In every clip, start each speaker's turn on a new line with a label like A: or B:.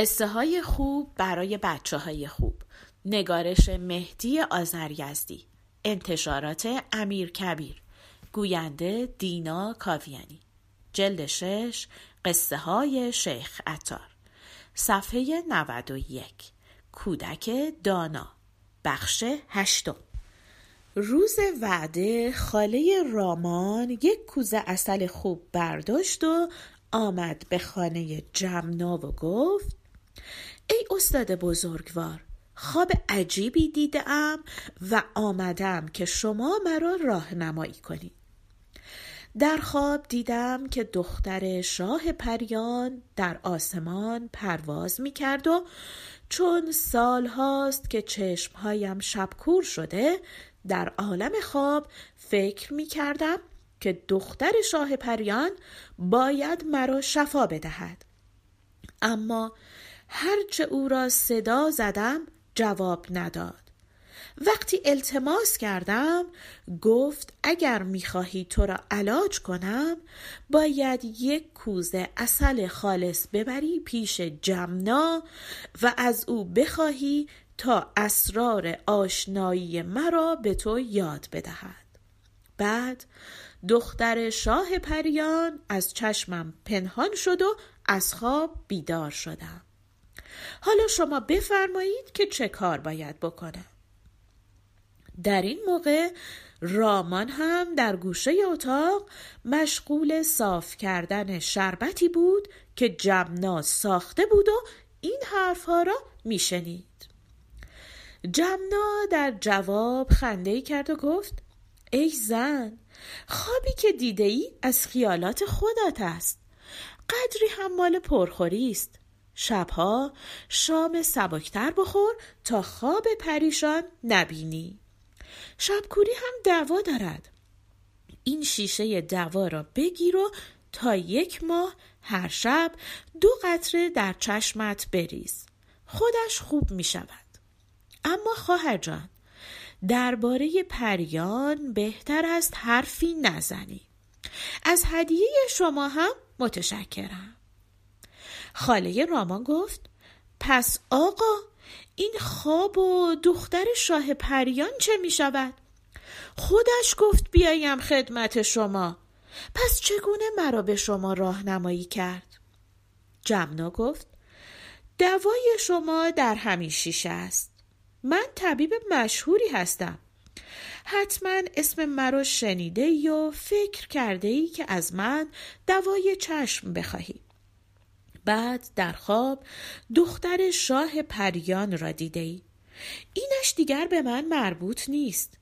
A: قصه های خوب برای بچه های خوب. نگارش مهدی آزریزدی انتشارات امیر کبیر. گوینده دینا کاویانی. جلد شش قصه های شیخ اتار صفحه 91 کودک دانا. بخش هشتم. روز وعده خاله رامان یک کوزه اصل خوب برداشت و آمد به خانه جمنا و گفت ای استاد بزرگوار خواب عجیبی دیدم و آمدم که شما مرا راهنمایی کنید در خواب دیدم که دختر شاه پریان در آسمان پرواز می کرد و چون سال هاست که چشمهایم شبکور شده در عالم خواب فکر می کردم که دختر شاه پریان باید مرا شفا بدهد. اما هرچه او را صدا زدم جواب نداد. وقتی التماس کردم گفت اگر می‌خواهی تو را علاج کنم باید یک کوزه اصل خالص ببری پیش جمنا و از او بخواهی تا اسرار آشنایی مرا به تو یاد بدهد. بعد دختر شاه پریان از چشمم پنهان شد و از خواب بیدار شدم. حالا شما بفرمایید که چه کار باید بکنم. در این موقع رامان هم در گوشه اتاق مشغول صاف کردن شربتی بود که جمنا ساخته بود و این حرفها را میشنید. جمنا در جواب خنده کرد و گفت ای زن خوابی که دیده ای از خیالات خودت است. قدری هم مال پرخوری است. شبها شام سبکتر بخور تا خواب پریشان نبینی. شبکوری هم دوا دارد. این شیشه دوا را بگیر و تا یک ماه هر شب دو قطره در چشمت بریز. خودش خوب می شود. اما خواهر جان درباره پریان بهتر است حرفی نزنی. از هدیه شما هم متشکرم. خاله رامان گفت پس آقا این خواب و دختر شاه پریان چه می شود؟ خودش گفت بیایم خدمت شما پس چگونه مرا به شما راهنمایی کرد؟ جمنا گفت دوای شما در همین شیشه است من طبیب مشهوری هستم حتما اسم مرا شنیده و فکر کرده ای که از من دوای چشم بخواهی بعد در خواب دختر شاه پریان را دیده ای. اینش دیگر به من مربوط نیست.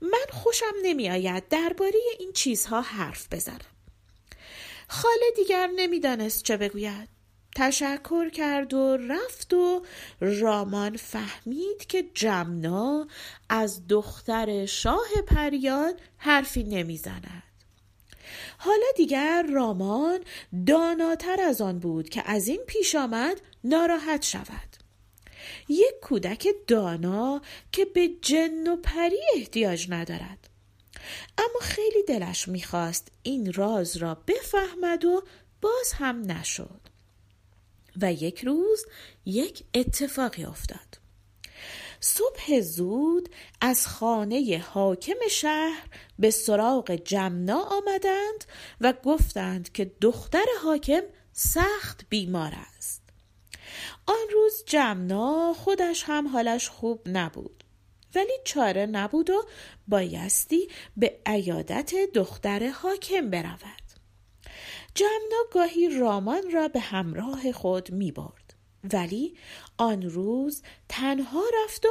A: من خوشم نمی آید درباره این چیزها حرف بزنم. خاله دیگر نمی‌دانست چه بگوید. تشکر کرد و رفت و رامان فهمید که جمنا از دختر شاه پریان حرفی نمی‌زند. حالا دیگر رامان داناتر از آن بود که از این پیش آمد ناراحت شود. یک کودک دانا که به جن و پری احتیاج ندارد. اما خیلی دلش می‌خواست این راز را بفهمد و باز هم نشد. و یک روز یک اتفاقی افتاد. صبح زود از خانه حاکم شهر به سراغ جمنا آمدند و گفتند که دختر حاکم سخت بیمار است. آن روز جمنا خودش هم حالش خوب نبود. ولی چاره نبود و بایستی به عیادت دختر حاکم برود. جمنا گاهی رامان را به همراه خود می برد. ولی آن روز تنها رفت و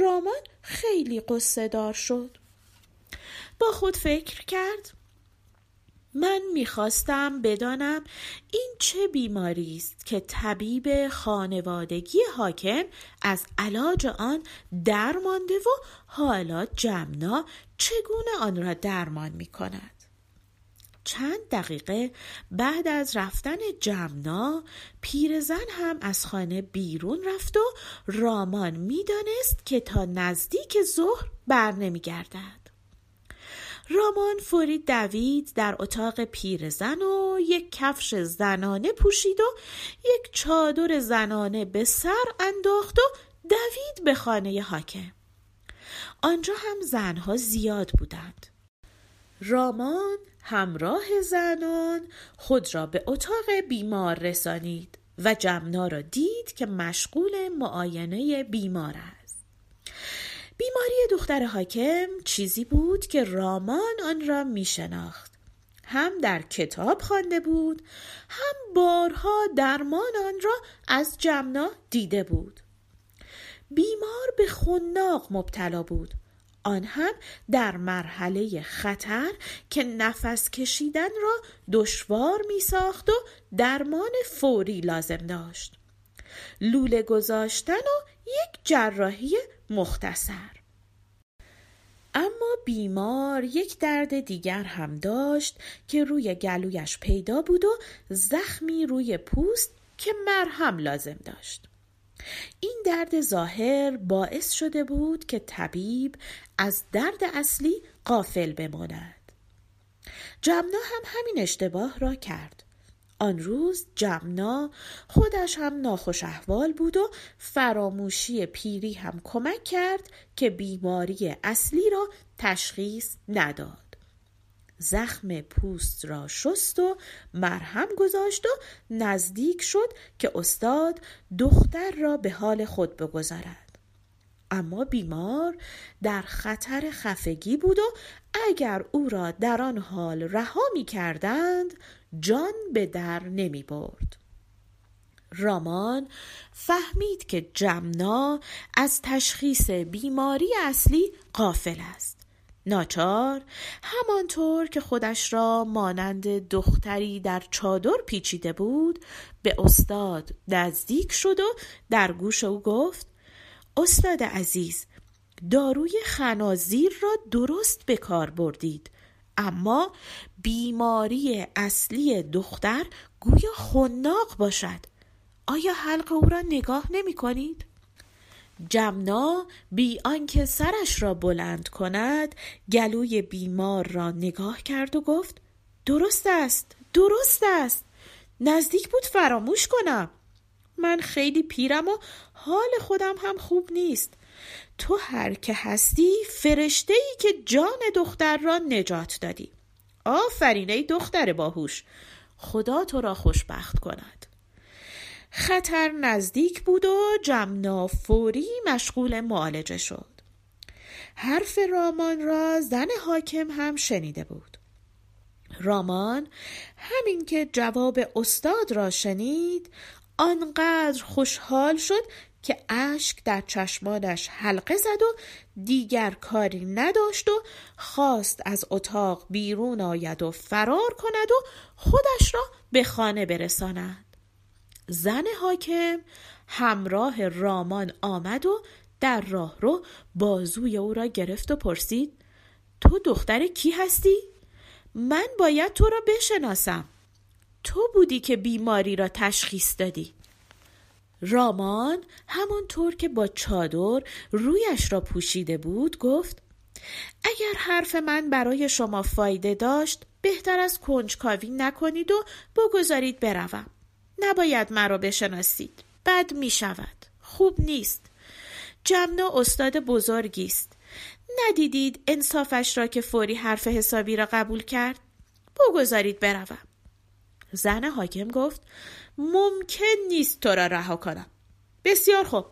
A: رامان خیلی قصه دار شد با خود فکر کرد من می‌خواستم بدانم این چه بیماری است که طبیب خانوادگی حاکم از علاج آن درمانده و حالا جمنا چگونه آن را درمان می کند. چند دقیقه بعد از رفتن جمنا پیرزن هم از خانه بیرون رفت و رامان می‌دانست که تا نزدیک ظهر بر نمیگردد. رامان فوری دوید در اتاق پیرزن و یک کفش زنانه پوشید و یک چادر زنانه به سر انداخت و دوید به خانه حاکم. آنجا هم زنها زیاد بودند. رامان همراه زنان خود را به اتاق بیمار رسانید و جمنا را دید که مشغول معاینه بیمار است. بیماری دختر حاکم چیزی بود که رامان آن را می شناخت هم در کتاب خوانده بود هم بارها درمان آن را از جمنا دیده بود. بیمار به خناق مبتلا بود. آن هم در مرحله خطر که نفس کشیدن را دشوار می ساخت و درمان فوری لازم داشت. لوله گذاشتن و یک جراحی مختصر. اما بیمار یک درد دیگر هم داشت که روی گلویش پیدا بود و زخمی روی پوست که مرهم لازم داشت. این درد ظاهر باعث شده بود که طبیب از درد اصلی قافل بماند. جمنا هم همین اشتباه را کرد. آن روز جمنا خودش هم ناخوش احوال بود و فراموشی پیری هم کمک کرد که بیماری اصلی را تشخیص نداد. زخم پوست را شست و مرهم گذاشت و نزدیک شد که استاد دختر را به حال خود بگذارد اما بیمار در خطر خفگی بود و اگر او را در آن حال رها می کردند جان به در نمی برد. رامان فهمید که جمنا از تشخیص بیماری اصلی قافل است ناچار همانطور که خودش را مانند دختری در چادر پیچیده بود به استاد نزدیک شد و در گوش او گفت استاد عزیز داروی خنازیر را درست به کار بردید اما بیماری اصلی دختر گویا خناق باشد آیا حلق او را نگاه نمی کنید؟ جمنا بی آنکه سرش را بلند کند گلوی بیمار را نگاه کرد و گفت درست است درست است. نزدیک بود فراموش کنم. من خیلی پیرم و حال خودم هم خوب نیست. تو هر که هستی فرشته ای که جان دختر را نجات دادی. آفرین ای دختر باهوش. خدا تو را خوشبخت کند. خطر نزدیک بود و جمنا فوری مشغول معالجه شد. حرف رامان را زن حاکم هم شنیده بود. رامان همین که جواب استاد را شنید آنقدر خوشحال شد که اشک در چشمانش حلقه زد و دیگر کاری نداشت و خواست از اتاق بیرون آید و فرار کند و خودش را به خانه برساند. زن حاکم همراه رامان آمد و در راه رو بازوی او را گرفت و پرسید تو دختر کی هستی؟ من باید تو را بشناسم. تو بودی که بیماری را تشخیص دادی. رامان همانطور که با چادر رویش را پوشیده بود گفت اگر حرف من برای شما فایده داشت بهتر از کنجکاوی نکنید و بگذارید بروم. نباید مرا بشناسید. بد می شود خوب نیست. جمنا استاد بزرگی است. ندیدید انصافش را که فوری حرف حسابی را قبول کرد؟ بگذارید بروم. زن حاکم گفت ممکن نیست تو را رها کنم. بسیار خوب.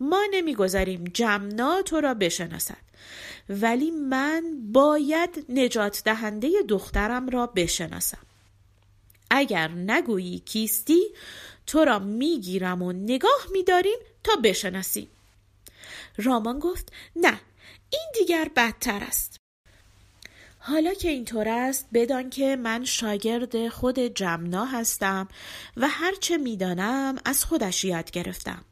A: ما نمی‌گذاریم جمنا تو را بشناسد. ولی من باید نجات دهنده دخترم را بشناسم. اگر نگویی کیستی تو را می‌گیرم و نگاه میداریم تا بشناسیم. رامان گفت نه این دیگر بدتر است. حالا که اینطور است بدان که من شاگرد خود جمنا هستم و هرچه می‌دانم از خودش یاد گرفتم.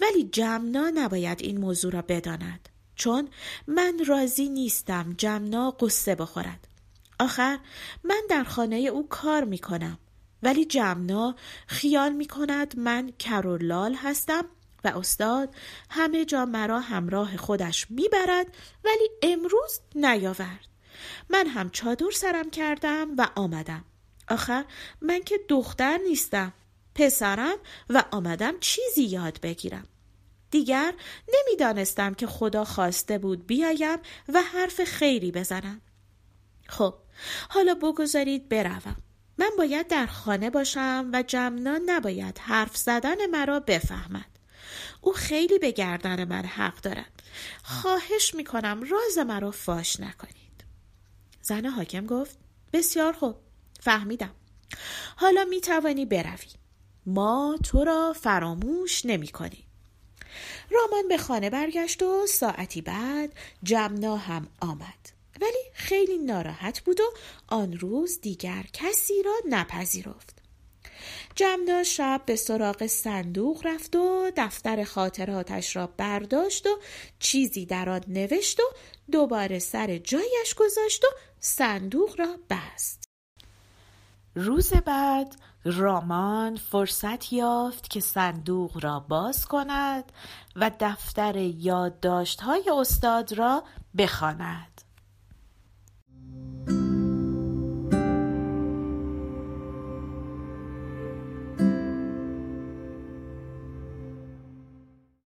A: ولی جمنا نباید این موضوع را بداند چون من راضی نیستم جمنا قصه بخورد. آخر من در خانه او کار می کنم ولی جمنا خیال می کند من کرولال هستم و استاد همه جا مرا همراه خودش می‌برد ولی امروز نیاورد. من هم چادر سرم کردم و آمدم. آخر من که دختر نیستم پسرم و آمدم چیزی یاد بگیرم. دیگر نمی‌دانستم که خدا خواسته بود بیایم و حرف خیری بزنم. خب حالا بگذارید بروم. من باید در خانه باشم و جمنا نباید حرف زدن مرا بفهمد. او خیلی به گردن من حق دارد. خواهش می‌کنم راز مرا فاش نکنید. زن حاکم گفت بسیار خوب فهمیدم. حالا می توانی بروی. ما تو را فراموش نمی کنیم رامان به خانه برگشت و ساعتی بعد جمنا هم آمد. خیلی ناراحت بود و آن روز دیگر کسی را نپذیرفت جمنا شب به سراغ صندوق رفت و دفتر خاطراتش را برداشت و چیزی در آن نوشت و دوباره سر جایش گذاشت و صندوق را بست روز بعد رامان فرصت یافت که صندوق را باز کند و دفتر یادداشت‌های استاد را بخواند.